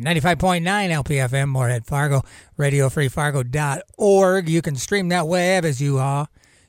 95.9 LPFM, Moorhead Fargo, radiofreefargo.org. You can stream that web as you are.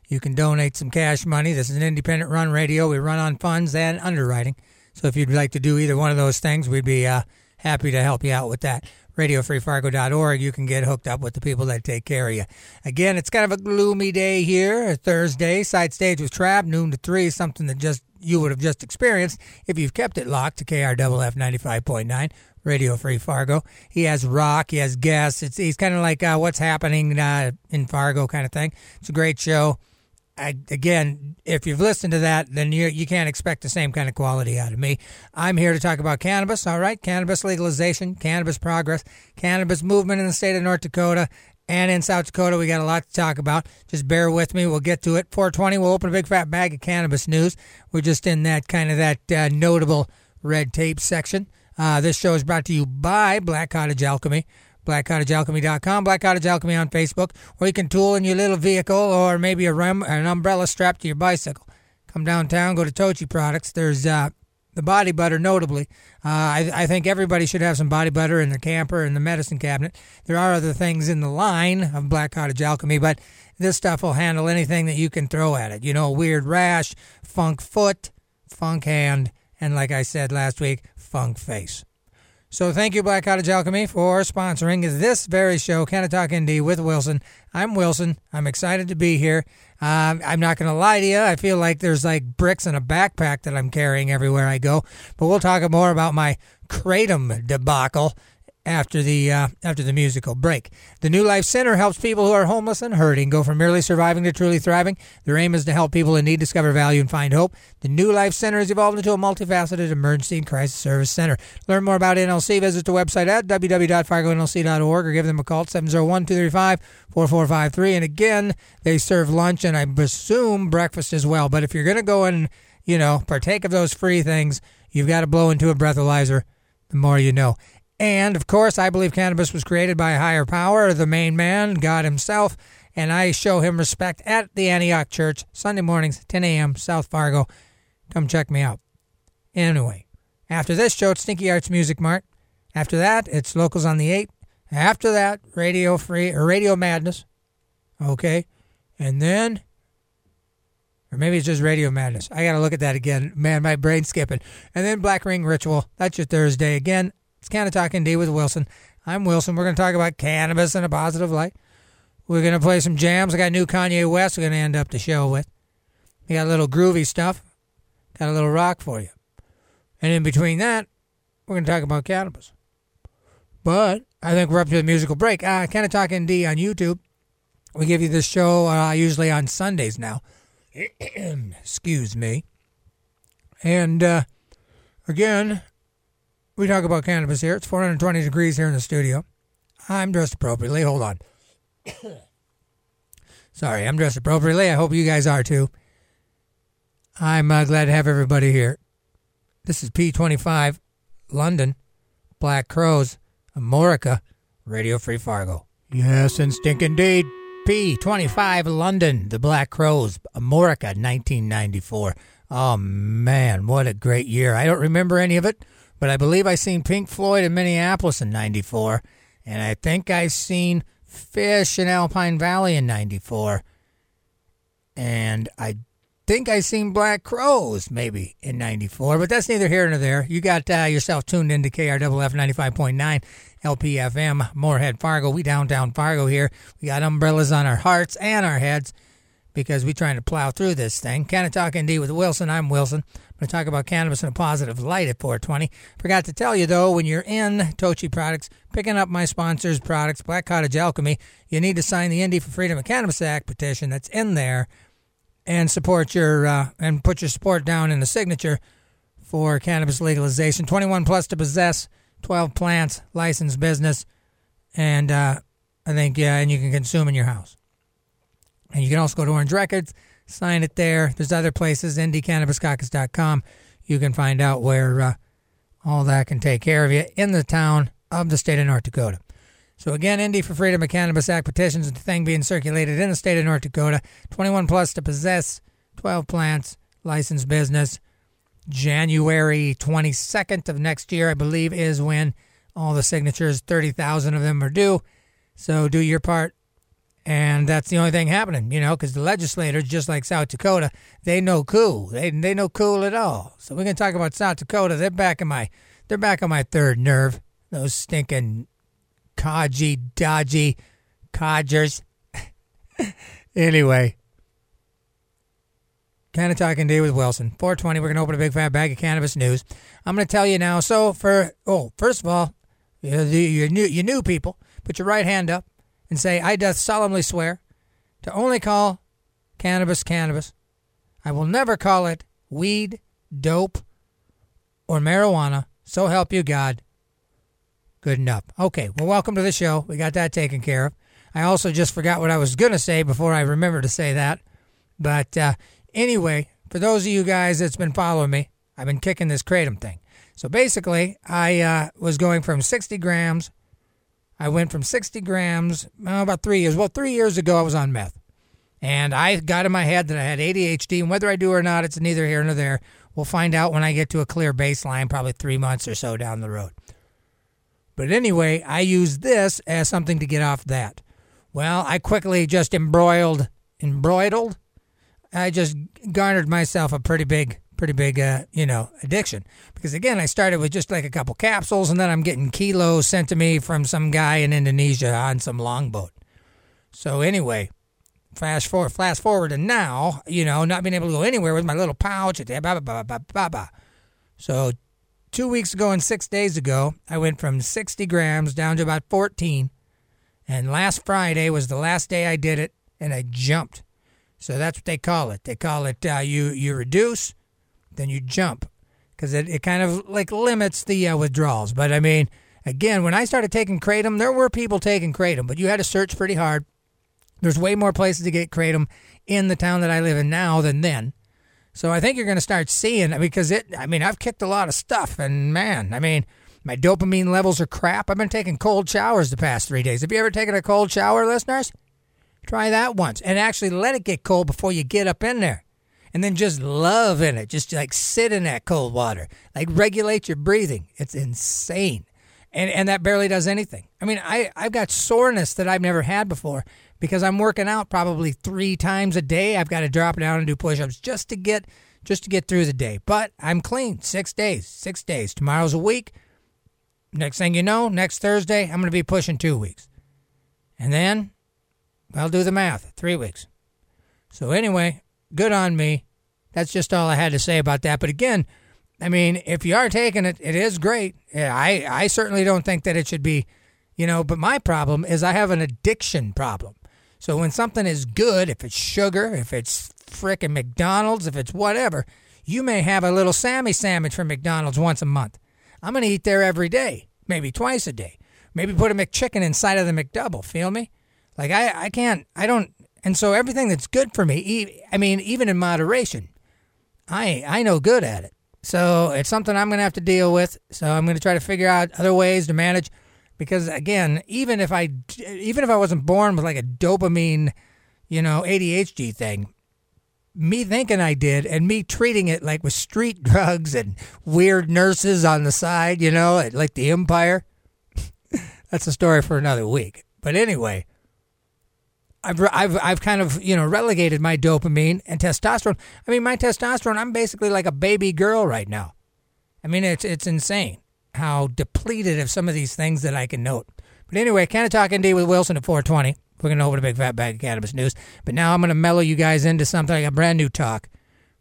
You can donate some cash money. This is an independent run radio. We run on funds and underwriting. So if you'd like to do either one of those things, we'd be uh, happy to help you out with that. RadioFreeFargo.org. You can get hooked up with the people that take care of you. Again, it's kind of a gloomy day here, Thursday. Side stage with Trap, noon to 3, something that just you would have just experienced if you've kept it locked to KRFF 95.9. Radio Free Fargo. He has rock, he has guests. It's he's kind of like uh, what's happening uh, in Fargo kind of thing. It's a great show. I, again, if you've listened to that, then you you can't expect the same kind of quality out of me. I'm here to talk about cannabis. All right, cannabis legalization, cannabis progress, cannabis movement in the state of North Dakota. And in South Dakota, we got a lot to talk about. Just bear with me. We'll get to it. 420, we'll open a big fat bag of cannabis news. We're just in that kind of that uh, notable red tape section. Uh, this show is brought to you by Black Cottage Alchemy. BlackCottageAlchemy.com, Black Cottage Alchemy on Facebook, or you can tool in your little vehicle or maybe a rem, an umbrella strapped to your bicycle. Come downtown, go to Tochi Products. There's uh, the body butter, notably. Uh, I, I, think everybody should have some body butter in their camper and the medicine cabinet. There are other things in the line of Black Cottage Alchemy, but this stuff will handle anything that you can throw at it. You know, weird rash, funk foot, funk hand, and like I said last week, funk face. So thank you, Black Cottage Alchemy, for sponsoring this very show, Canna-Talk ND with Wilson. I'm Wilson. I'm excited to be here. Um, I'm not going to lie to you. I feel like there's like bricks in a backpack that I'm carrying everywhere I go. But we'll talk more about my kratom debacle after the uh, after the musical break. The New Life Center helps people who are homeless and hurting go from merely surviving to truly thriving. Their aim is to help people in need discover value and find hope. The New Life Center has evolved into a multifaceted emergency and crisis service center. Learn more about NLC. Visit the website at www.fargonlc.org or give them a call at 701-235-4453. And again, they serve lunch and I presume breakfast as well. But if you're going to go and, you know, partake of those free things, you've got to blow into a breathalyzer. The more you know. And of course, I believe cannabis was created by a higher power, the main man, God Himself, and I show Him respect at the Antioch Church, Sunday mornings, 10 a.m., South Fargo. Come check me out. Anyway, after this show, it's Stinky Arts Music Mart. After that, it's Locals on the 8. After that, Radio Free or Radio Madness. Okay. And then or maybe it's just Radio Madness. I got to look at that again. Man, my brain's skipping. And then Black Ring Ritual. That's your Thursday. Again, it's Canna-Talk ND with Wilson. I'm Wilson. We're going to talk about cannabis in a positive light. We're going to play some jams. I got new Kanye West we're going to end up the show with. We got a little groovy stuff. Got a little rock for you. And in between that, we're going to talk about cannabis. But I think we're up to the musical break. Uh, of talking D on YouTube. We give you this show uh, usually on Sundays now. Excuse me. And uh, again, we talk about cannabis here. It's 420 degrees here in the studio. I'm dressed appropriately. Hold on. Sorry, I'm dressed appropriately. I hope you guys are too. I'm uh, glad to have everybody here. This is P25, London, Black Crowes, Amorica, Radio Free Fargo. Yes, and stink indeed. P25, London, The Black Crowes, Amorica, 1994. Oh man, what a great year. I don't remember any of it. But I believe I seen Pink Floyd in Minneapolis in 94. And I think I seen Phish in Alpine Valley in 94. And I think I seen Black Crowes maybe in 94. But that's neither here nor there. You got uh, yourself tuned into KRFF 95.9 LPFM, Moorhead, Fargo. We downtown Fargo here. We got umbrellas on our hearts and our heads because we're trying to plow through this thing. Canna-Talk ND with Wilson. I'm Wilson I'm going to talk about cannabis in a positive light at 420. Forgot to tell you, though, when you're in Tochi Products, picking up my sponsor's products, Black Cottage Alchemy, you need to sign the ND for Freedom of Cannabis Act petition that's in there and support your, uh, and put your support down in the signature for cannabis legalization. 21 plus to possess, 12 plants, licensed business, and uh, I think, yeah, and you can consume in your house. And you can also go to Orange Records sign it there. There's other places, indiecannabiscaucus.com. You can find out where uh, all that can take care of you in the town of the state of North Dakota. So again, ND for Freedom of Cannabis Act petitions is the thing being circulated in the state of North Dakota. 21 plus to possess 12 plants, licensed business. January 22nd of next year, I believe, is when all the signatures. Thirty thousand of them are due. So do your part. And that's the only thing happening, you know, because the legislators, just like South Dakota, they know cool. They they know cool at all. So we're gonna talk about South Dakota. They're back in my they're back on my third nerve. Those stinking codgy, dodgy codgers. anyway, Canna-Talk ND with Wilson. 420. We're gonna open a big fat bag of cannabis news. I'm gonna tell you now. So for oh, first of all, you, know, you new you new people, put your right hand up and say, I doth solemnly swear to only call cannabis cannabis. I will never call it weed, dope, or marijuana. So help you God. Good enough. Okay, well, welcome to the show. We got that taken care of. I also just forgot what I was going to say before I remember to say that. But uh, anyway, for those of you guys that's been following me, I've been kicking this kratom thing. So basically, I uh, was going from 60 grams I went from 60 grams oh, about three years. Well, three years ago, I was on meth. And I got in my head that I had ADHD, and whether I do or not, it's neither here nor there. We'll find out when I get to a clear baseline, probably three months or so down the road. But anyway, I used this as something to get off that. Well, I quickly just embroiled, embroiled. I just garnered myself a pretty big pretty big, uh, you know, addiction. Because again, I started with just like a couple capsules, and then I'm getting kilos sent to me from some guy in Indonesia on some longboat. So anyway, fast forward, fast forward, and now, you know, not being able to go anywhere with my little pouch. So two weeks ago and six days ago, I went from 60 grams down to about 14. And last Friday was the last day I did it, and I jumped. So that's what they call it. They call it uh, you you reduce, then you jump because it, it kind of like limits the uh, withdrawals. But I mean, again, when I started taking kratom, there were people taking kratom, but you had to search pretty hard. There's way more places to get kratom in the town that I live in now than then. So I think you're going to start seeing because it. I mean, I've kicked a lot of stuff, and man, I mean, my dopamine levels are crap. I've been taking cold showers the past three days. Have you ever taken a cold shower, listeners? Try that once, and actually let it get cold before you get up in there and then just love in it. Just like sit in that cold water. Like regulate your breathing. It's insane. And and that barely does anything. I mean, I, I've got soreness that I've never had before because I'm working out probably three times a day. I've got to drop down and do push ups just to get just to get through the day. But I'm clean. Six days. Six days. Tomorrow's a week. Next thing you know, next Thursday, I'm gonna be pushing two weeks. And then I'll do the math. Three weeks. So anyway, good on me. That's just all I had to say about that. But again, I mean, if you are taking it, it is great. I, I certainly don't think that it should be, you know, but my problem is I have an addiction problem. So when something is good, if it's sugar, if it's frickin' McDonald's, if it's whatever, you may have a little Sammy sandwich from McDonald's once a month. I'm going to eat there every day, maybe twice a day. Maybe put a McChicken inside of the McDouble. Feel me? Like I, I can't, I don't, and so everything that's good for me, I mean, even in moderation, I I know good at it. So it's something I'm going to have to deal with. So I'm going to try to figure out other ways to manage. Because again, even if I even if I wasn't born with like a dopamine, you know, ADHD thing, me thinking I did and me treating it like with street drugs and weird nurses on the side, you know, like the Empire. That's a story for another week. But anyway, I've, I've, I've kind of, you know, relegated my dopamine and testosterone. I mean, my testosterone, I'm basically like a baby girl right now. I mean, it's, it's insane how depleted of some of these things that I can note. But anyway, Canna-Talk ND with Wilson at 420. We're going to over a big fat bag of cannabis news. But now I'm going to mellow you guys into something like a brand new talk.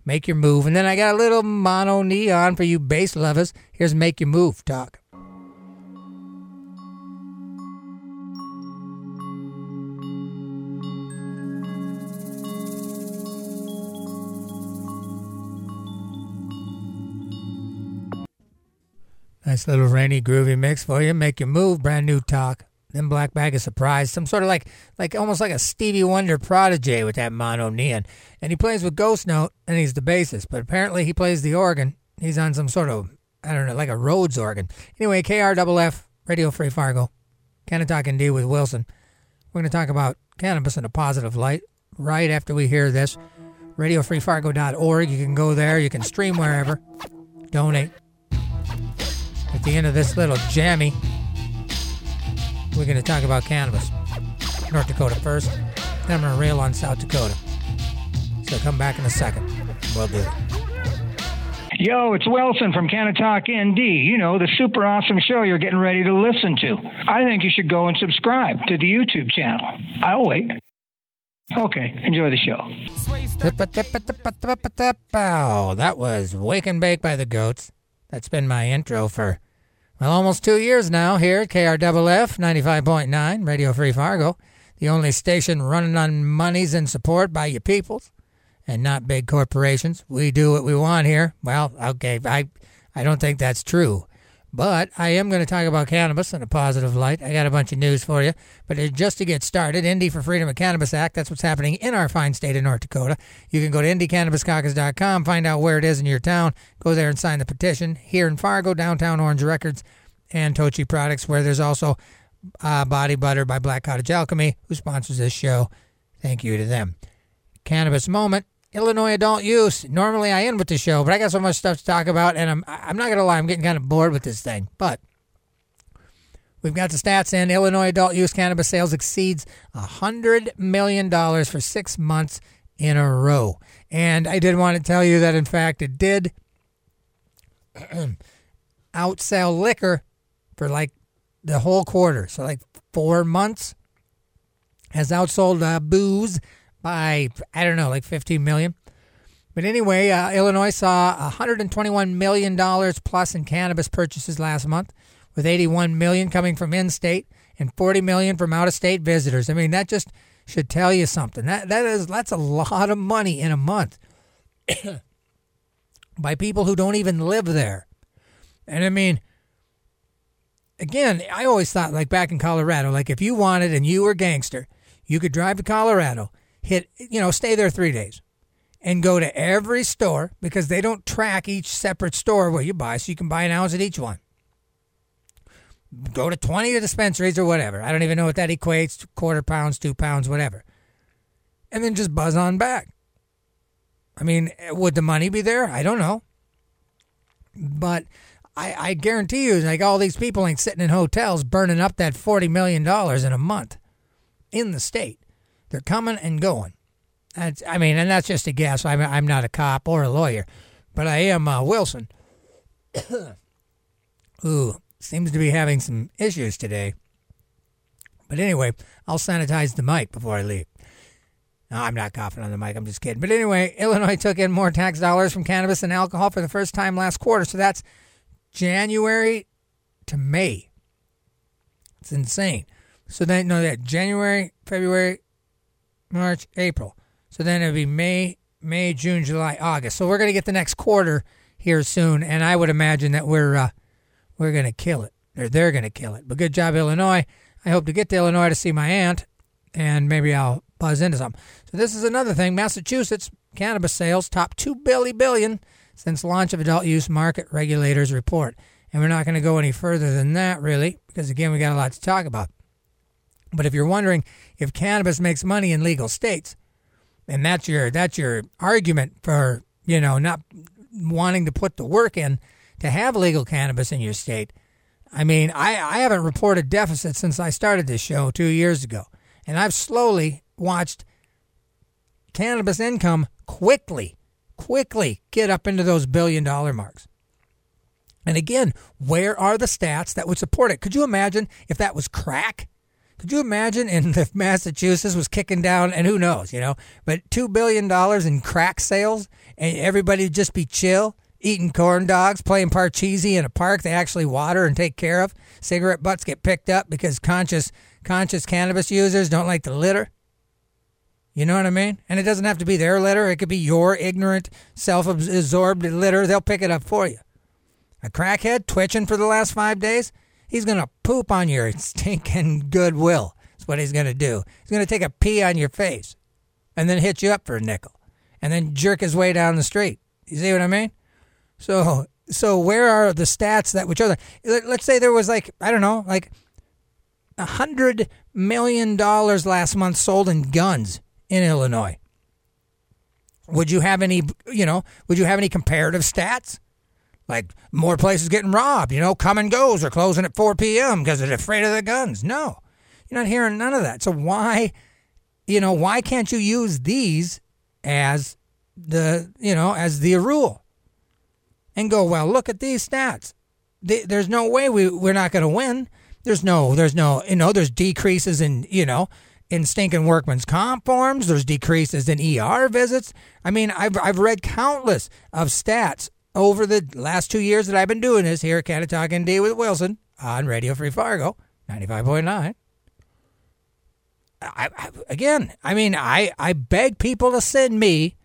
Make your move. And then I got a little MonoNeon for you bass lovers. Here's Make Your Move talk. Nice little rainy, groovy mix for you. Make you move. Brand new talk. Then Black Bag of Surprise. Some sort of like, like almost like a Stevie Wonder protege with that MonoNeon. And he plays with Ghost Note, and he's the bassist. But apparently he plays the organ. He's on some sort of, I don't know, like a Rhodes organ. Anyway, KRFF, Radio Free Fargo. Canna-Talk ND with Wilson. We're going to talk about cannabis in a positive light right after we hear this. RadioFreeFargo.org. You can go there. You can stream wherever. Donate at the end of this little jammy, we're going to talk about cannabis. North Dakota first, then I'm going to rail on South Dakota. So come back in a second. We'll do it. Yo, it's Wilson from Canna-Talk ND. You know, the super awesome show you're getting ready to listen to. I think you should go and subscribe to the YouTube channel. I'll wait. Okay, enjoy the show. That was Wake and Bake by the Goats. That's been my intro for, well, almost two years now here at KRFF 95.9, Radio Free Fargo, the only station running on monies and support by you peoples and not big corporations. We do what we want here. Well, okay, I, I don't think that's true. But I am going to talk about cannabis in a positive light. I got a bunch of news for you. But just to get started, ND for Freedom of Cannabis Act, that's what's happening in our fine state of North Dakota. You can go to IndyCannabisCaucus.com, find out where it is in your town, go there and sign the petition. Here in Fargo, downtown Orange Records, and Tochi Products, where there's also uh, Body Butter by Black Cottage Alchemy, who sponsors this show. Thank you to them. Cannabis Moment Illinois adult use. Normally I end with the show, but I got so much stuff to talk about, and I'm I'm not gonna lie, I'm getting kind of bored with this thing. But we've got the stats in. Illinois adult use cannabis sales exceeds hundred million dollars for six months in a row, and I did want to tell you that in fact it did outsell liquor for like the whole quarter, so like four months has outsold uh, booze by I don't know, like 15 million. But anyway, uh, Illinois saw 121 million dollars plus in cannabis purchases last month, with 81 million coming from in-state and 40 million from out-of-state visitors. I mean, that just should tell you something. That that is that's a lot of money in a month by people who don't even live there. And I mean, again, I always thought like back in Colorado, like if you wanted and you were a gangster, you could drive to Colorado hit, you know, stay there three days and go to every store because they don't track each separate store where you buy, so you can buy an ounce at each one. Go to 20 dispensaries or whatever. I don't even know what that equates to quarter pounds, two pounds, whatever. And then just buzz on back. I mean, eh, would the money be there? I don't know. But I, I guarantee you, like all these people ain't sitting in hotels burning up that $40 million in a month in the state. They're coming and going. That's, I mean, and that's just a guess. I'm, I'm not a cop or a lawyer, but I am uh, Wilson, who seems to be having some issues today. But anyway, I'll sanitize the mic before I leave. No, I'm not coughing on the mic. I'm just kidding. But anyway, Illinois took in more tax dollars from cannabis and alcohol for the first time last quarter. So that's January to May. It's insane. So then, no, that January, February, March, April. So then it'll be May, May, June, July, August. So we're going to get the next quarter here soon, and I would imagine that we're uh, we're going to kill it. Or they're going to kill it. But good job, Illinois. I hope to get to Illinois to see my aunt, and maybe I'll buzz into some. So this is another thing. Massachusetts cannabis sales top two billion billion since launch of adult use market regulators report. And we're not going to go any further than that, really, because again, we got a lot to talk about. But if you're wondering if cannabis makes money in legal states, and that's your that's your argument for you know not wanting to put the work in to have legal cannabis in your state. I mean, I, I haven't reported deficits since I started this show two years ago, and I've slowly watched cannabis income quickly, quickly get up into those billion dollar marks. And again, where are the stats that would support it? Could you imagine if that was crack? Could you imagine if Massachusetts was kicking down, and who knows, you know, but $2 billion in crack sales and everybody would just be chill, eating corn dogs, playing parcheesi in a park they actually water and take care of. Cigarette butts get picked up because conscious, conscious cannabis users don't like the litter. You know what I mean? And it doesn't have to be their litter. It could be your ignorant, self-absorbed litter. They'll pick it up for you. A crackhead twitching for the last five days? He's going to poop on your stinking goodwill. That's what he's going to do. He's going to take a pee on your face and then hit you up for a nickel and then jerk his way down the street. You see what I mean? So, so where are the stats that show that? Let's say there was like, I don't know, like a hundred million dollars last month sold in guns in Illinois. Would you have any, you know, would you have any comparative stats? Like more places getting robbed, you know, come and goes are closing at 4 p.m. because they're afraid of the guns. No. You're not hearing none of that. So why, you know, why can't you use these as the, you know, as the rule? And go, well, look at these stats. There's no way we, we're not going to win. There's no, there's no, you know, there's decreases in, you know, in stinking workman's comp forms. There's decreases in ER visits. I mean, I've, I've read countless of stats over the last two years that I've been doing this here at Canna-Talk ND with Wilson on Radio Free Fargo, 95.9. I, I, again, I mean, I, I beg people to send me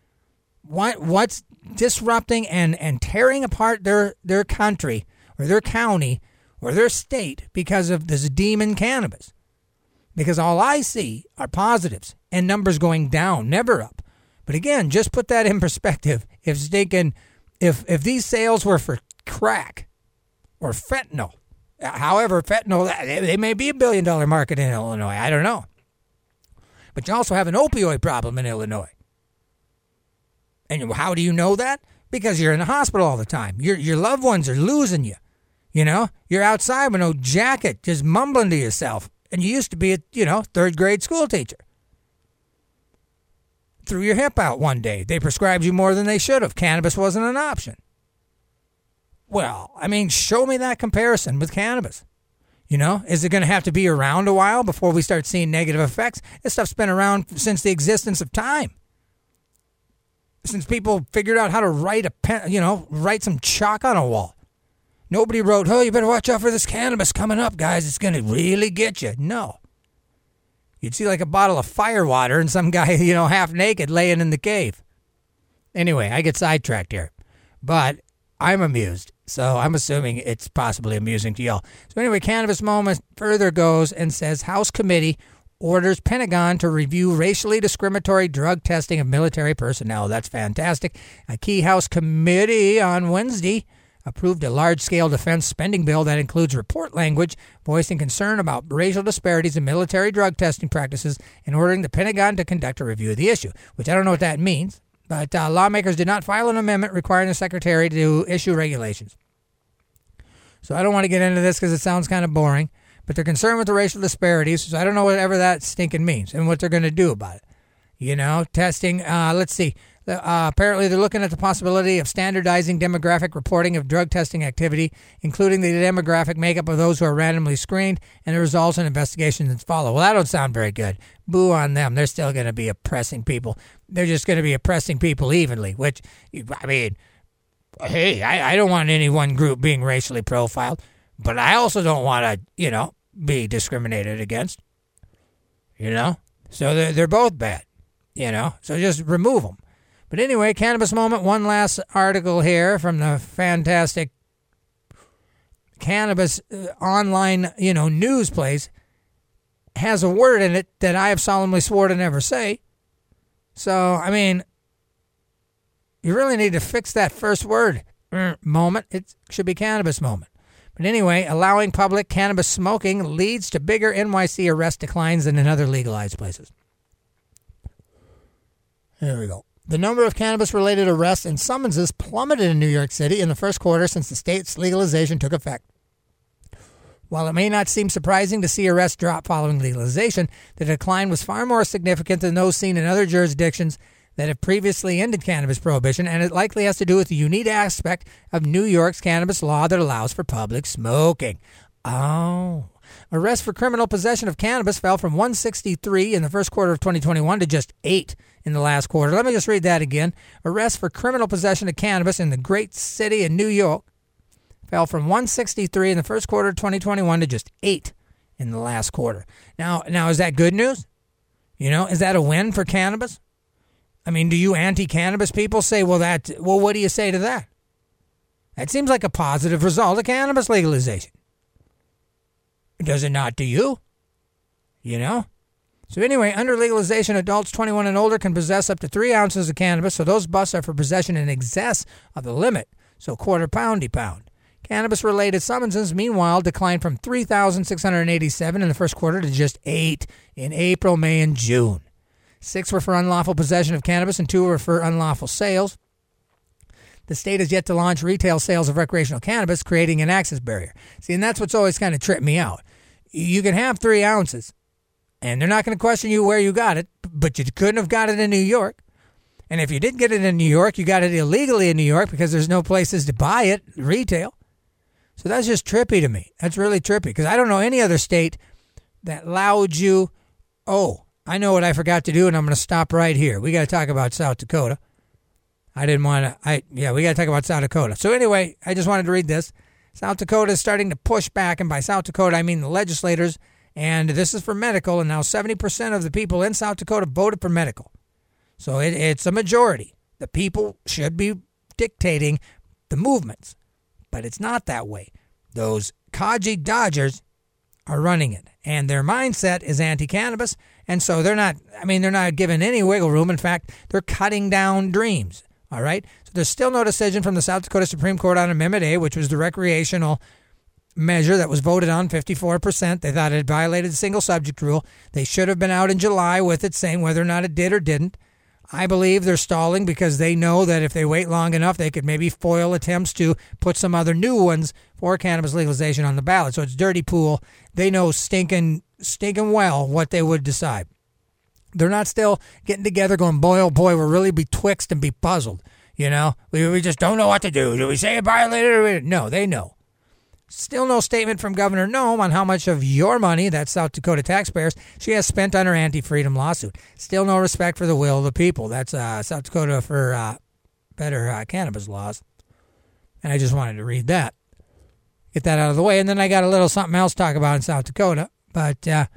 what what's disrupting and, and tearing apart their, their country or their county or their state because of this demon cannabis. Because all I see are positives and numbers going down, never up. But again, just put that in perspective. If stinking, if if these sales were for crack or fentanyl, uh, however, fentanyl uh, they may be a billion dollar market in Illinois. I don't know. But you also have an opioid problem in Illinois. And how do you know that? Because you're in the hospital all the time. Your your loved ones are losing you. You know, you're outside with no jacket, just mumbling to yourself. And you used to be a, you know, third grade school teacher. Threw your hip out one day. They prescribed you more than they should have. Cannabis wasn't an option. Well, I mean, show me that comparison with cannabis. You know, is it going to have to be around a while before we start seeing negative effects? This stuff's been around since the existence of time. Since people figured out how to write a pen, you know, write some chalk on a wall. Nobody wrote, oh, you better watch out for this cannabis coming up, guys. It's going to really get you. No. You'd see like a bottle of fire water and some guy, you know, half naked laying in the cave. Anyway, I get sidetracked here. But I'm amused. So I'm assuming it's possibly amusing to y'all. So anyway, Cannabis Moment further goes and says House Committee orders Pentagon to review racially discriminatory drug testing of military personnel. That's fantastic. A key House committee on Wednesday approved a large scale defense spending bill that includes report language voicing concern about racial disparities in military drug testing practices and ordering the Pentagon to conduct a review of the issue, which I don't know what that means. But uh, lawmakers did not file an amendment requiring the secretary to issue regulations. So I don't want to get into this because it sounds kind of boring, but they're concerned with the racial disparities. So I don't know whatever that stinking means and what they're going to do about it. You know, testing, uh, let's see. Uh, apparently, they're looking at the possibility of standardizing demographic reporting of drug testing activity, including the demographic makeup of those who are randomly screened and the results and investigations that follow. Well, that don't sound very good. Boo on them. They're still going to be oppressing people. They're just going to be oppressing people evenly, which, I mean, hey, I, I don't want any one group being racially profiled, but I also don't want to, you know, be discriminated against. You know? So they're, they're both bad, you know? So just remove them. But anyway, Cannabis Moment, one last article here from the fantastic cannabis uh, online, you know, news place has a word in it that I have solemnly swore to never say. So, I mean, you really need to fix that first word er, moment. It should be cannabis moment. But anyway, allowing public cannabis smoking leads to bigger NYC arrest declines than in other legalized places. There we go. The number of cannabis related arrests and summonses plummeted in New York City in the first quarter since the state's legalization took effect. While it may not seem surprising to see arrests drop following legalization, the decline was far more significant than those seen in other jurisdictions that have previously ended cannabis prohibition, and it likely has to do with the unique aspect of New York's cannabis law that allows for public smoking. Oh. Arrests for criminal possession of cannabis fell from 163 in the first quarter of 2021 to just 8 in the last quarter. Let me just read that again. Arrests for criminal possession of cannabis in the great city of New York fell from 163 in the first quarter of 2021 to just 8 in the last quarter. Now, now is that good news? You know, is that a win for cannabis? I mean, do you anti-cannabis people say, "Well, that well, what do you say to that?" That seems like a positive result of cannabis legalization. Does it not to you? You know? So, anyway, under legalization, adults 21 and older can possess up to three ounces of cannabis, so those busts are for possession in excess of the limit, so quarter poundy pound. Cannabis related summonses, meanwhile, declined from 3,687 in the first quarter to just eight in April, May, and June. Six were for unlawful possession of cannabis, and two were for unlawful sales. The state has yet to launch retail sales of recreational cannabis, creating an access barrier. See, and that's what's always kind of tripped me out. You can have three ounces, and they're not going to question you where you got it, but you couldn't have got it in New York. And if you didn't get it in New York, you got it illegally in New York because there's no places to buy it retail. So that's just trippy to me. That's really trippy because I don't know any other state that allowed you. Oh, I know what I forgot to do, and I'm going to stop right here. We got to talk about South Dakota. I didn't want to. I yeah, we got to talk about South Dakota. So anyway, I just wanted to read this. South Dakota is starting to push back, and by South Dakota I mean the legislators. And this is for medical, and now 70% of the people in South Dakota voted for medical. So it, it's a majority. The people should be dictating the movements, but it's not that way. Those Kaji Dodgers are running it, and their mindset is anti-cannabis, and so they're not. I mean, they're not given any wiggle room. In fact, they're cutting down dreams. All right. So there's still no decision from the South Dakota Supreme Court on Amendment A, which was the recreational measure that was voted on 54%. They thought it violated the single subject rule. They should have been out in July with it saying whether or not it did or didn't. I believe they're stalling because they know that if they wait long enough, they could maybe foil attempts to put some other new ones for cannabis legalization on the ballot. So it's dirty pool. They know stinking, stinking well what they would decide. They're not still getting together going, boy, oh boy, we'll really be twixt and be puzzled. You know, we, we just don't know what to do. Do we say it violated or no? They know. Still no statement from Governor Noem on how much of your money, that's South Dakota taxpayers, she has spent on her anti freedom lawsuit. Still no respect for the will of the people. That's uh, South Dakota for uh, better uh, cannabis laws. And I just wanted to read that. Get that out of the way. And then I got a little something else to talk about in South Dakota. But uh,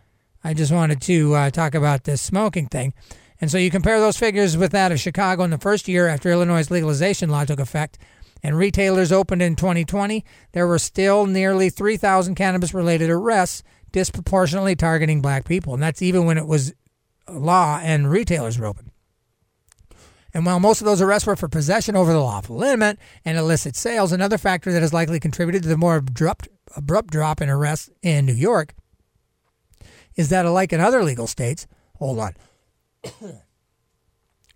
I just wanted to uh, talk about this smoking thing. And so you compare those figures with that of Chicago in the first year after Illinois' legalization law took effect and retailers opened in 2020, there were still nearly 3,000 cannabis related arrests disproportionately targeting black people. And that's even when it was law and retailers were open. And while most of those arrests were for possession over the lawful limit and illicit sales, another factor that has likely contributed to the more abrupt, abrupt drop in arrests in New York is that, alike in other legal states, hold on.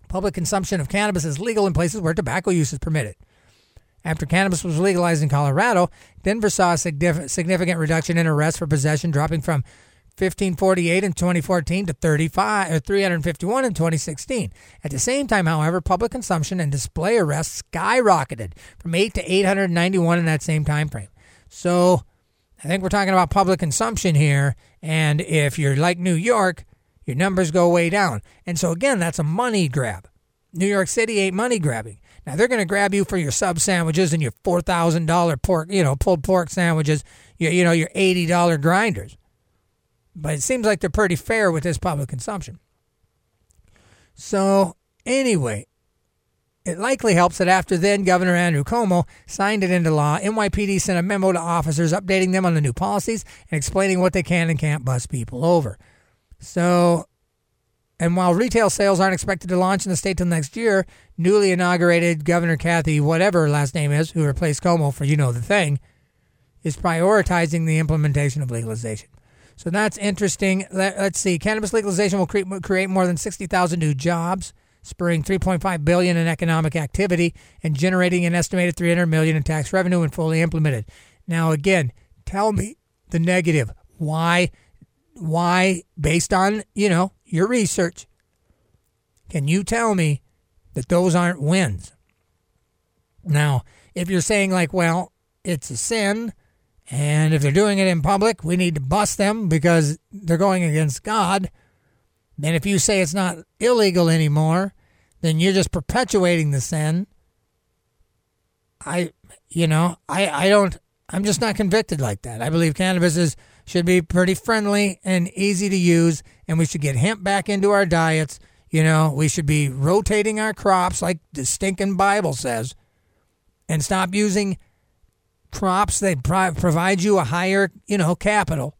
Public consumption of cannabis is legal in places where tobacco use is permitted. After cannabis was legalized in Colorado, Denver saw a significant reduction in arrests for possession, dropping from 1548 in 2014 to 35 or 351 in 2016. At the same time, however, public consumption and display arrests skyrocketed from 8 to 891 in that same time frame. So, I think we're talking about public consumption here, and if you're like New York, your numbers go way down. And so again, that's a money grab. New York City ain't money grabbing. Now they're going to grab you for your sub sandwiches and your four thousand dollar pork, you know, pulled pork sandwiches, your, you know, your eighty dollar grinders. But it seems like they're pretty fair with this public consumption. So anyway, it likely helps that after then Governor Andrew Cuomo signed it into law, NYPD sent a memo to officers updating them on the new policies and explaining what they can and can't bust people over. So and while retail sales aren't expected to launch in the state till next year, newly inaugurated Governor Kathy, whatever her last name is, who replaced Cuomo for you know the thing, is prioritizing the implementation of legalization. So that's interesting. Let, us see. Cannabis legalization will create, create more than 60,000 new jobs, spurring 3.5 billion in economic activity and generating an estimated 300 million in tax revenue when fully implemented. Now again, tell me the negative. Why why based on, you know, your research, can you tell me that those aren't wins? Now, if you're saying, like, well, it's a sin, and if they're doing it in public, we need to bust them because they're going against God, then if you say it's not illegal anymore, then you're just perpetuating the sin. I, you know, I, I don't, I'm just not convicted like that. I believe cannabis is should be pretty friendly and easy to use, and we should get hemp back into our diets. You know, we should be rotating our crops like the stinking Bible says, and stop using crops that provide you a higher, you know, capital,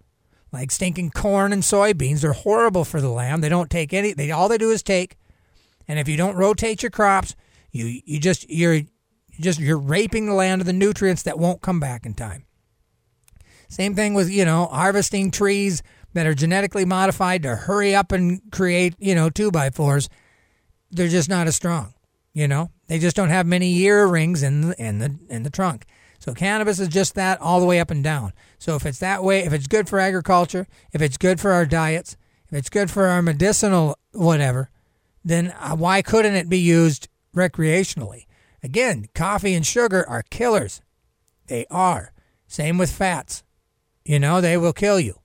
like stinking corn and soybeans. They're horrible for the land. They don't take any. They all they do is take, and if you don't rotate your crops, you you just you're just you're raping the land of the nutrients that won't come back in time. Same thing with, you know, harvesting trees that are genetically modified to hurry up and create, you know, two by fours. They're just not as strong. You know, they just don't have many year rings in the, in the in the trunk. So cannabis is just that all the way up and down. So if it's that way, if it's good for agriculture, if it's good for our diets, if it's good for our medicinal whatever, then uh, why couldn't it be used recreationally? Again, coffee and sugar are killers. They are. Same with fats. You know, they will kill you.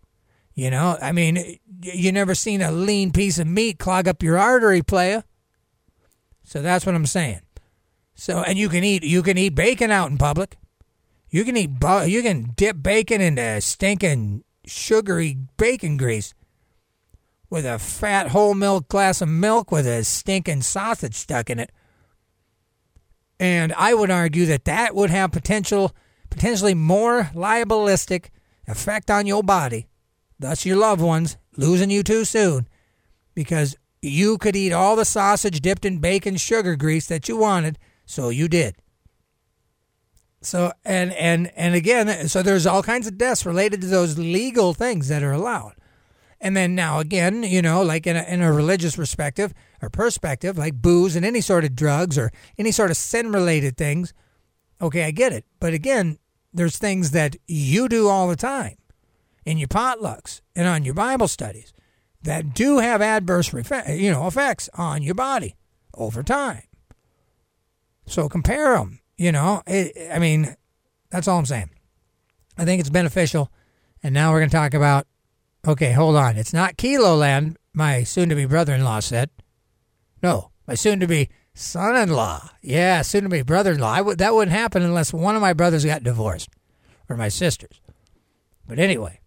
You know, I mean, you never seen a lean piece of meat clog up your artery, playa. So that's what I'm saying. So, and you can eat you can eat bacon out in public. You can eat you can dip bacon into stinking sugary bacon grease with a fat whole milk glass of milk with a stinking sausage stuck in it. And I would argue that that would have potential potentially more liabilistic effect on your body, thus your loved ones losing you too soon because you could eat all the sausage dipped in bacon sugar grease that you wanted, so you did. So and and and again, so there's all kinds of deaths related to those legal things that are allowed. And then now again, you know, like in a, in a religious perspective or perspective, like booze and any sort of drugs or any sort of sin related things. Okay, I get it. But again, there's things that you do all the time in your potlucks and on your Bible studies that do have adverse you know effects on your body over time. So compare them. You know, it, I mean, that's all I'm saying. I think it's beneficial. And now we're going to talk about. Okay, hold on. It's not Kilo Land. My soon-to-be brother-in-law said. No, my soon-to-be son-in-law. Yeah, soon-to-be brother-in-law. W- that wouldn't happen unless one of my brothers got divorced, or my sisters. But anyway,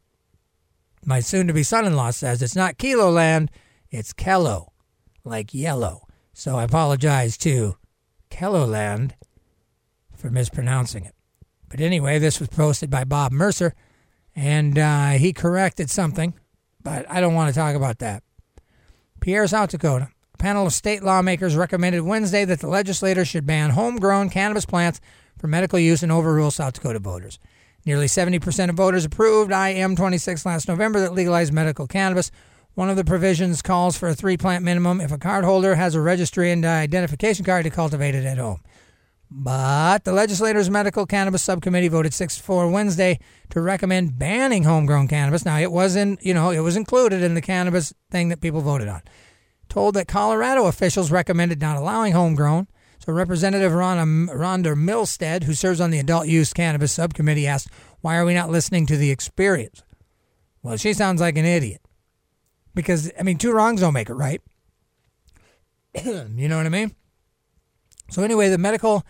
my soon to be son in law says it's not Kilo Land, it's Kello, like yellow. So I apologize to Kello Land for mispronouncing it. But anyway, this was posted by Bob Mercer, and uh, he corrected something, but I don't want to talk about that. Pierre, South Dakota. Panel of state lawmakers recommended Wednesday that the legislators should ban homegrown cannabis plants for medical use and overrule South Dakota voters. Nearly 70% of voters approved IM 26 last November that legalized medical cannabis. One of the provisions calls for a three plant minimum if a cardholder has a registry and identification card to cultivate it at home. But the legislators' medical cannabis subcommittee voted 6 4 Wednesday to recommend banning homegrown cannabis. Now, it wasn't, you know, it was included in the cannabis thing that people voted on. Told that Colorado officials recommended not allowing homegrown. So Representative Rhonda Milstead, who serves on the Adult Use Cannabis Subcommittee, asked, why are we not listening to the experience? Well, she sounds like an idiot. Because, I mean, two wrongs don't make it right. you know what I mean? So, anyway, the Medical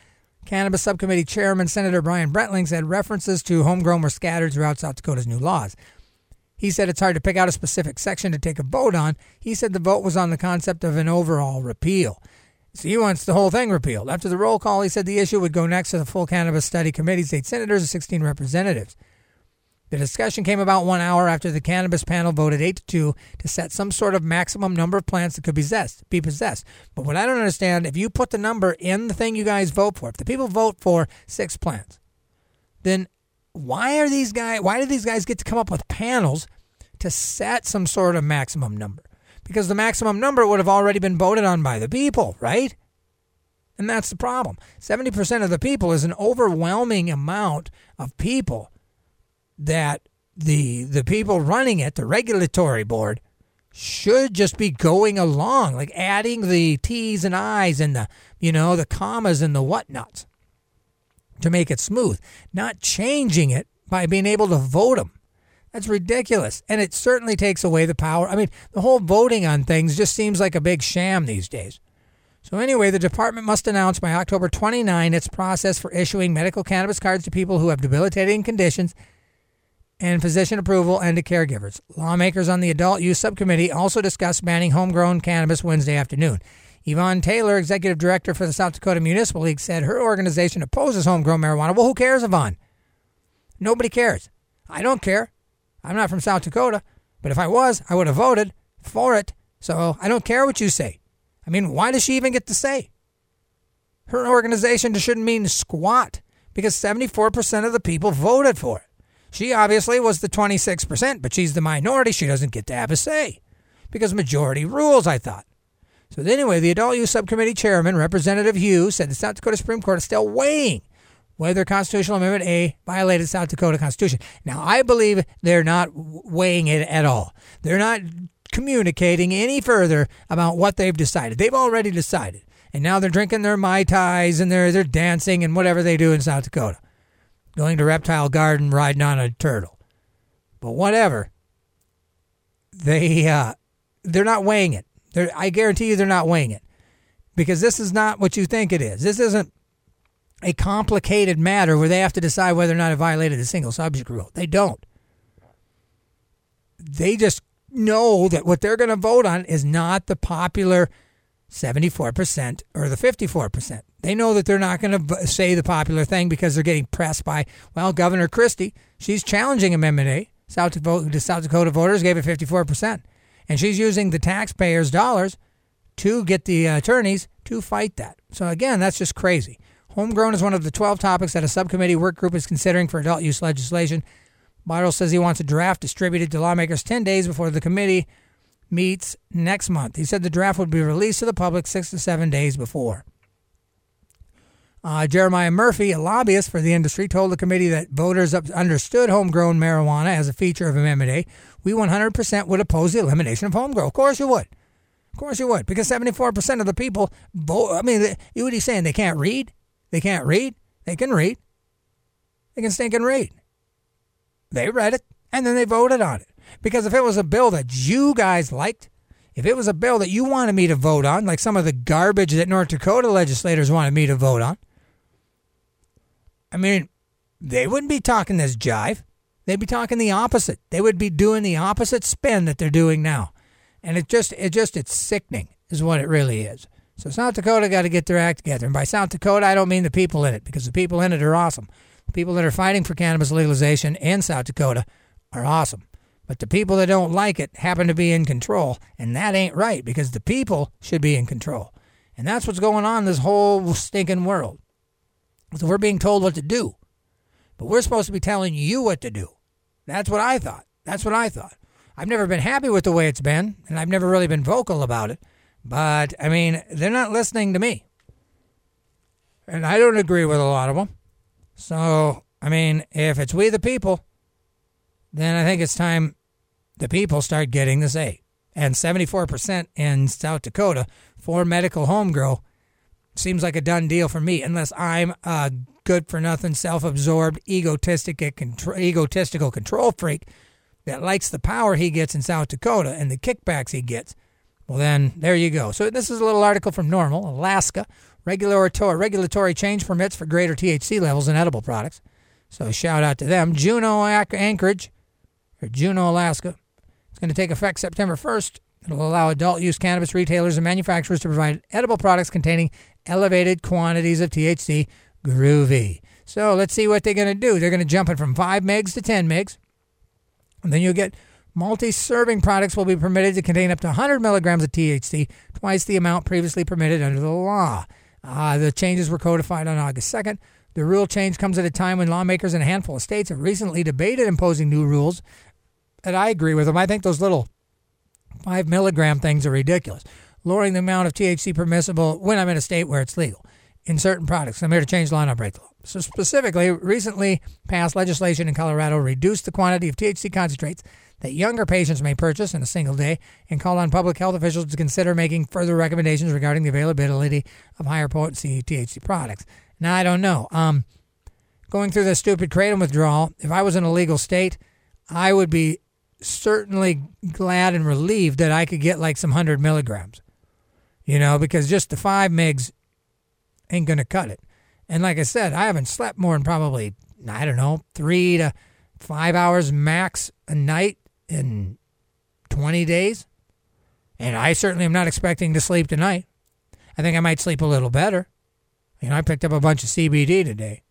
Cannabis Subcommittee Chairman, Senator Bryan Breitling, said references to homegrown were scattered throughout South Dakota's new laws. He said it's hard to pick out a specific section to take a vote on. He said the vote was on the concept of an overall repeal. So he wants the whole thing repealed. After the roll call, he said the issue would go next to the full cannabis study committee's eight senators and 16 representatives. The discussion came about one hour after the cannabis panel voted 8 to 2 to set some sort of maximum number of plants that could be. Be possessed. But what I don't understand, if you put the number in the thing you guys vote for, if the people vote for six plants, then why are these guys? Why do these guys get to come up with panels to set some sort of maximum number? because the maximum number would have already been voted on by the people, right? And that's the problem. 70% of the people is an overwhelming amount of people that the the people running it, the regulatory board, should just be going along, like adding the T's and I's and the you know the commas and the whatnots to make it smooth, not changing it by being able to vote them. That's ridiculous. And it certainly takes away the power. I mean, the whole voting on things just seems like a big sham these days. So, anyway, the department must announce by October 29 its process for issuing medical cannabis cards to people who have debilitating conditions and physician approval and to caregivers. Lawmakers on the Adult Use Subcommittee also discussed banning homegrown cannabis Wednesday afternoon. Yvonne Taylor, executive director for the South Dakota Municipal League, said her organization opposes homegrown marijuana. Well, who cares, Yvonne? Nobody cares. I don't care. I'm not from South Dakota, but if I was, I would have voted for it. So I don't care what you say. I mean, why does she even get to say? Her organization shouldn't mean squat because 74% of the people voted for it. She obviously was the 26%, but she's the minority. She doesn't get to have a say because majority rules, I thought. So, anyway, the Adult Use Subcommittee Chairman, Representative Hughes, said the South Dakota Supreme Court is still weighing whether Constitutional Amendment A violated South Dakota Constitution. Now, I believe they're not weighing it at all. They're not communicating any further about what they've decided. They've already decided. And now they're drinking their Mai Tais and they're, they're dancing and whatever they do in South Dakota. Going to Reptile Garden, riding on a turtle. But whatever. They, uh, they're not weighing it. They're, I guarantee you they're not weighing it. Because this is not what you think it is. This isn't a complicated matter where they have to decide whether or not it violated the single subject rule. They don't. They just know that what they're going to vote on is not the popular 74% or the 54%. They know that they're not going to say the popular thing because they're getting pressed by, well, Governor Kristi. She's challenging Amendment A. South Dakota, South Dakota voters gave it 54%. And she's using the taxpayers' dollars to get the uh, attorneys to fight that. So, again, that's just crazy. Homegrown is one of the 12 topics that a subcommittee work group is considering for adult use legislation. Breitling says he wants a draft distributed to lawmakers 10 days before the committee meets next month. He said the draft would be released to the public six to seven days before. Uh, Jeremiah Murphy, a lobbyist for the industry, told the committee that voters understood homegrown marijuana as a feature of Amendment A. We 100% would oppose the elimination of homegrown. Of course you would. Of course you would, because 74% of the people vote. I mean, what are you saying? They can't read? They can't read? They can read. They can stink and read. They read it and then they voted on it. Because if it was a bill that you guys liked, if it was a bill that you wanted me to vote on, like some of the garbage that North Dakota legislators wanted me to vote on, I mean, they wouldn't be talking this jive. They'd be talking the opposite. They would be doing the opposite spin that they're doing now. And it just it just it's sickening is what it really is. So South Dakota got to get their act together. And by South Dakota, I don't mean the people in it because the people in it are awesome. The people that are fighting for cannabis legalization in South Dakota are awesome. But the people that don't like it happen to be in control, and that ain't right because the people should be in control. And that's what's going on this whole stinking world. So we're being told what to do, but we're supposed to be telling you what to do. That's what I thought. That's what I thought. I've never been happy with the way it's been, and I've never really been vocal about it. But, I mean, they're not listening to me. And I don't agree with a lot of them. So, I mean, if it's we the people, then I think it's time the people start getting the say. And 74% in South Dakota for medical home seems like a done deal for me, unless I'm a good for nothing, self absorbed, egotistic, egotistical control freak that likes the power he gets in South Dakota and the kickbacks he gets. Well, then there you go. So this is a little article from Normal, Alaska. Regulatory, regulatory change permits for greater THC levels in edible products. So shout out to them. Juneau Anchorage, or Juneau, Alaska. It's going to take effect September 1st. It'll allow adult use cannabis retailers and manufacturers to provide edible products containing elevated quantities of THC. Groovy. So let's see what they're going to do. They're going to jump it from 5 megs to 10 megs. And then you'll get multi serving products will be permitted to contain up to 100 milligrams of THC, twice the amount previously permitted under the law. Uh, the changes were codified on August 2nd. The rule change comes at a time when lawmakers in a handful of states have recently debated imposing new rules. And I agree with them. I think those little five milligram things are ridiculous. Lowering the amount of THC permissible when I'm in a state where it's legal in certain products. I'm here to change the law, not break the law. So, specifically, recently passed legislation in Colorado reduced the quantity of THC concentrates that younger patients may purchase in a single day and called on public health officials to consider making further recommendations regarding the availability of higher potency THC products. Now, I don't know. Um, going through this stupid kratom withdrawal, if I was in a legal state, I would be certainly glad and relieved that I could get like some 100 milligrams, you know, because just the five megs ain't going to cut it. And like I said, I haven't slept more than probably, I don't know, three to five hours max a night in 20 days. And I certainly am not expecting to sleep tonight. I think I might sleep a little better. You know, I picked up a bunch of CBD today.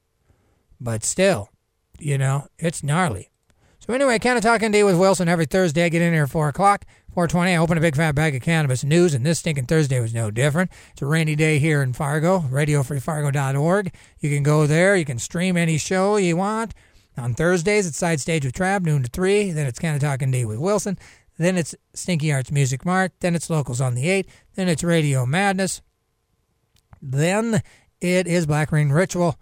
But still, you know, it's gnarly. So anyway, Canna-Talk ND with Wilson every Thursday. I get in here at 4 o'clock. 420, I open a big fat bag of cannabis news, and this stinking Thursday was no different. It's a rainy day here in Fargo, radiofreefargo.org. You can go there. You can stream any show you want. On Thursdays, it's Side Stage with Trav, noon to 3. Then it's Canna-Talk ND with Wilson. Then it's Stinky Arts Music Mart. Then it's Locals on the 8. Then it's Radio Madness. Then it is Black Rain Ritual.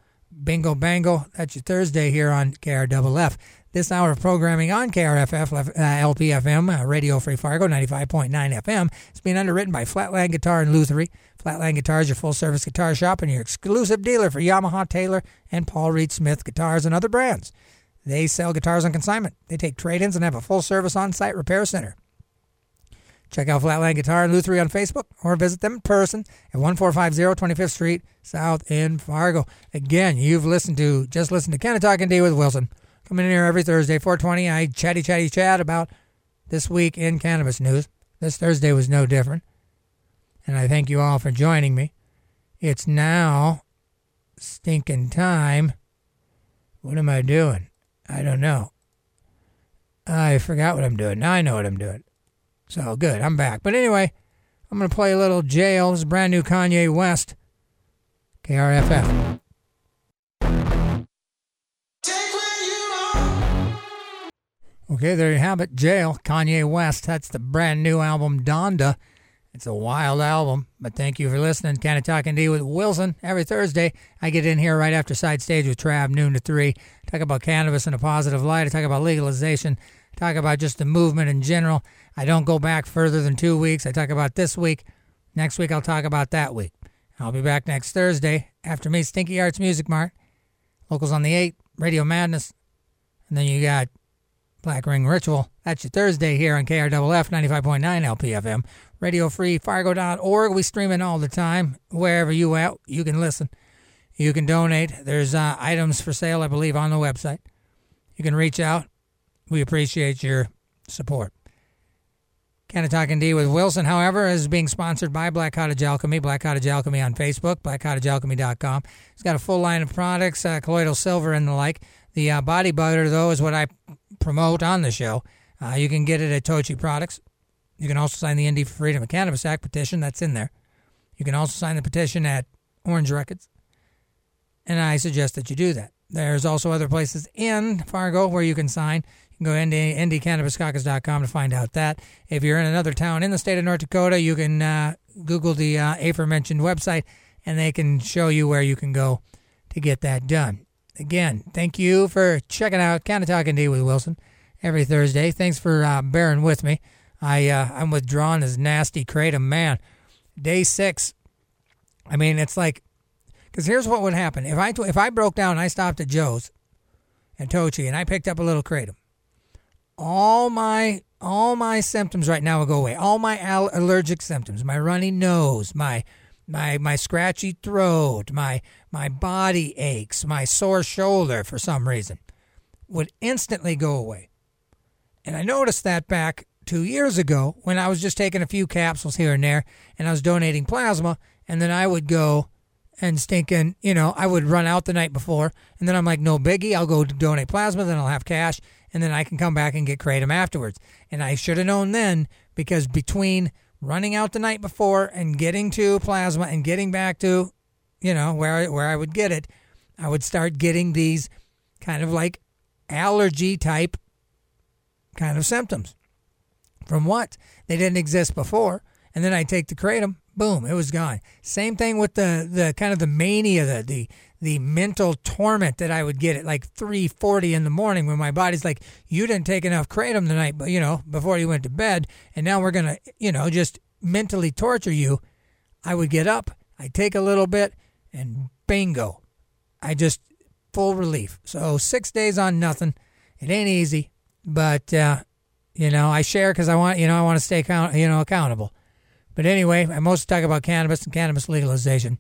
Bingo Bango. That's your Thursday here on KRFF. This hour of programming on KRFF uh, LPFM, uh, Radio Free Fargo 95.9 FM. It's being underwritten by Flatland Guitar and Lutherie. Flatland Guitar is your full service guitar shop and your exclusive dealer for Yamaha, Taylor, and Paul Reed Smith guitars and other brands. They sell guitars on consignment. They take trade ins and have a full service on site repair center. Check out Flatland Guitar and Lutherie on Facebook or visit them in person at 1450 25th Street, South in Fargo. Again, you've listened to, just Listen to Canna-Talk ND with Wilson. Coming in here every Thursday, 420. I chatty chatty chat about this week in cannabis news. This Thursday was no different. And I thank you all for joining me. It's now stinking time. What am I doing? I don't know. I forgot what I'm doing. Now I know what I'm doing. So good, I'm back. But anyway, I'm going to play a little Jail. This is brand new Kanye West. KRFF. Okay, there you have it. Jail, Kanye West. That's the brand new album, Donda. It's a wild album, but thank you for listening. Canna-Talk ND with Wilson every Thursday. I get in here right after Side Stage with Trav, noon to 3. Talk about cannabis in a positive light. I talk about legalization. talk about just the movement in general. I don't go back further than two weeks. I talk about this week. Next week, I'll talk about that week. I'll be back next Thursday after me, Stinky Arts Music Mart. Locals on the 8, Radio Madness. And then you got Black Ring Ritual. That's your Thursday here on KRFF 95.9 LPFM. Radio Free Fargo.org. We stream it all the time. Wherever you at, you can listen. You can donate. There's uh, items for sale, I believe, on the website. You can reach out. We appreciate your support. Canna-Talk ND with Wilson, however, is being sponsored by Black Cottage Alchemy. Black Cottage Alchemy on Facebook, blackcottagealchemy.com. It's got a full line of products, uh, colloidal silver and the like. The uh, body butter, though, is what I promote on the show. Uh, you can get it at Tochi Products. You can also sign the ND Freedom of Cannabis Act petition. That's in there. You can also sign the petition at Orange Records. And I suggest that you do that. There's also other places in Fargo where you can sign. You can go to NDCannabisCaucus.com to find out that. If you're in another town in the state of North Dakota, you can uh, Google the uh, aforementioned website and they can show you where you can go to get that done. Again, thank you for checking out Canna-Talk ND with Wilson every Thursday. Thanks for uh, bearing with me. I uh, I'm withdrawing this nasty kratom. Man, day six. I mean, it's like because here's what would happen if I if I broke down and I stopped at Joe's and Tochi and I picked up a little kratom. All my all my symptoms right now will go away. All my al- allergic symptoms, my runny nose, my my my scratchy throat, my my body aches, my sore shoulder for some reason would instantly go away. And I noticed that back two years ago when I was just taking a few capsules here and there and I was donating plasma and then I would go and stinking, you know, I would run out the night before and then I'm like, no biggie, I'll go donate plasma, then I'll have cash and then I can come back and get kratom afterwards. And I should have known then because between running out the night before and getting to plasma and getting back to, you know, where I, where I would get it, I would start getting these kind of like allergy type kind of symptoms. From what? They didn't exist before. And then I take the kratom, boom, it was gone. Same thing with the, the kind of the mania, the, the the mental torment that I would get at like 3:40 in the morning when my body's like, you didn't take enough kratom tonight, but you know, before you went to bed, and now we're gonna, you know, just mentally torture you. I would get up, I take a little bit, and bingo, I just full relief. So six days on nothing. It ain't easy, but uh, you know, I share because I want, you know, I want to stay, count, you know, accountable. But anyway, I mostly talk about cannabis and cannabis legalization,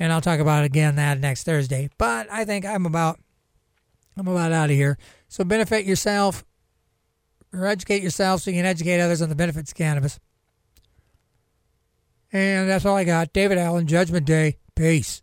and I'll talk about it again that next Thursday. But I think I'm about, I'm about out of here. So benefit yourself, or educate yourself so you can educate others on the benefits of cannabis. And that's all I got. David Allen, Judgment Day. Peace.